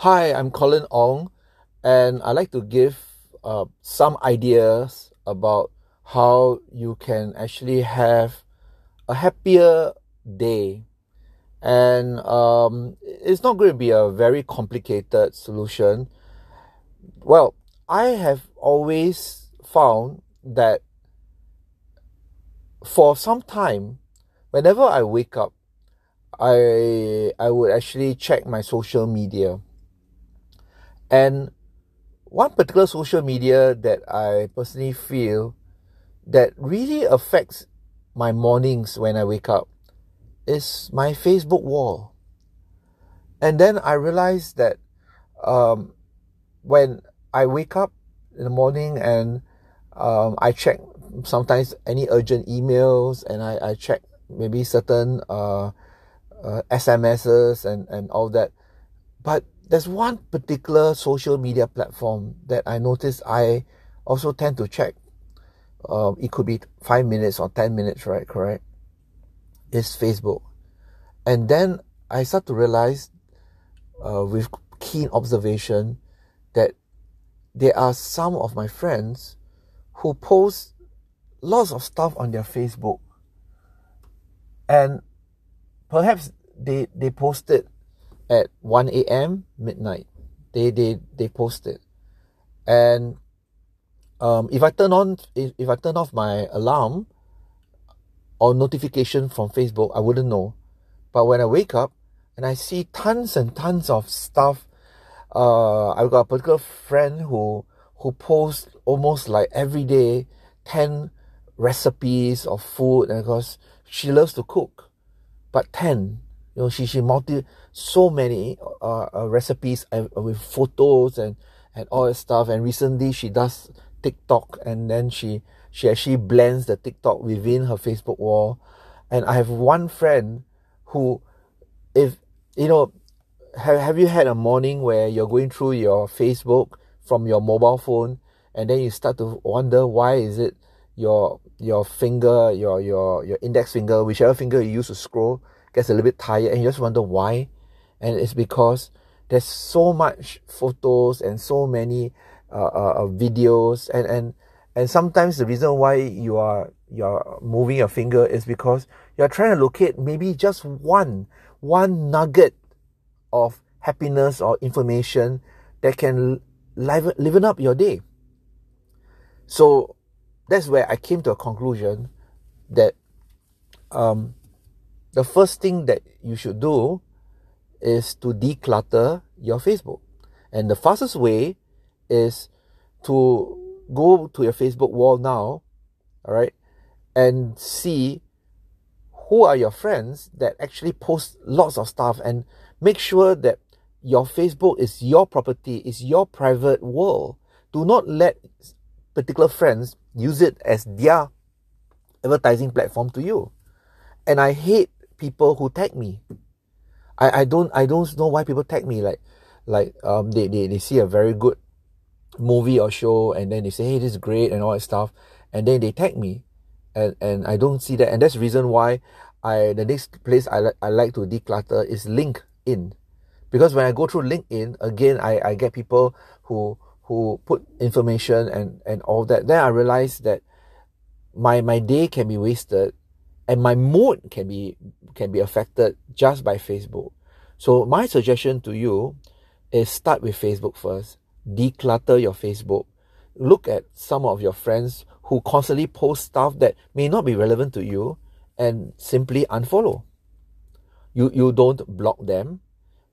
Hi, I'm Colin Ong, and I'd like to give uh, some ideas about how you can actually have a happier day. And um, it's not going to be a very complicated solution. Well, I have always found that for some time, whenever I wake up, I I would actually check my social media and one particular social media that I personally feel that really affects my mornings when I wake up is my Facebook wall. And then I realized that um, when I wake up in the morning and um, I check sometimes any urgent emails and I, I check maybe certain uh, uh, SMSs and, and all that. But there's one particular social media platform that I notice I also tend to check. Um, it could be five minutes or 10 minutes, right? Correct. It's Facebook. And then I start to realize, uh, with keen observation, that there are some of my friends who post lots of stuff on their Facebook. And perhaps they, they post it at 1 a.m. midnight. They they they post it, and um, if I turn on if, if I turn off my alarm or notification from Facebook, I wouldn't know. But when I wake up and I see tons and tons of stuff, uh, I've got a particular friend who who posts almost like every day ten recipes of food, and because she loves to cook, but ten you know, she she multi so many uh, uh, recipes uh, with photos and and all that stuff. And recently she does TikTok, and then she she actually blends the TikTok within her Facebook wall. And I have one friend who, if you know, have have you had a morning where you're going through your Facebook from your mobile phone, and then you start to wonder why is it your your finger, your your your index finger, whichever finger you use to scroll gets a little bit tired and you just wonder why. And it's because there's so much photos and so many uh, uh, uh, videos and, and and sometimes the reason why you are you're moving your finger is because you're trying to locate maybe just one one nugget of happiness or information that can liven, liven up your day. So that's where I came to a conclusion that um, the first thing that you should do is to declutter your Facebook. And the fastest way is to go to your Facebook wall now, all right, and see who are your friends that actually post lots of stuff and make sure that your Facebook is your property, is your private world. Do not let particular friends use it as their advertising platform to you. And I hate people who tag me. I, I don't I don't know why people tag me like like um they, they, they see a very good movie or show and then they say hey this is great and all that stuff. And then they tag me. And and I don't see that. And that's the reason why I the next place I like I like to declutter is LinkedIn. Because when I go through LinkedIn again I, I get people who who put information and and all that. Then I realize that my my day can be wasted and my mood can be can be affected just by Facebook. So my suggestion to you is start with Facebook first. Declutter your Facebook. Look at some of your friends who constantly post stuff that may not be relevant to you and simply unfollow. You you don't block them,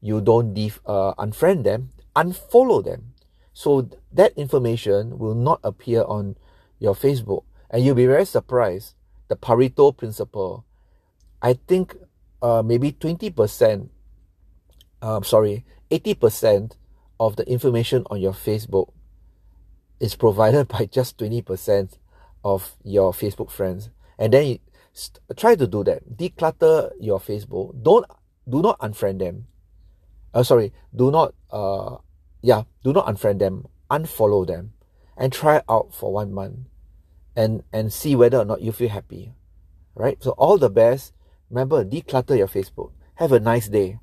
you don't def, uh, unfriend them, unfollow them. So that information will not appear on your Facebook and you'll be very surprised the Pareto principle, I think uh, maybe 20%, um, sorry, 80% of the information on your Facebook is provided by just 20% of your Facebook friends. And then you st- try to do that. Declutter your Facebook. Don't, do not unfriend them. Uh, sorry, do not, uh, yeah, do not unfriend them. Unfollow them and try out for one month and and see whether or not you feel happy right? So all the best. Remember declutter your facebook. Have a nice day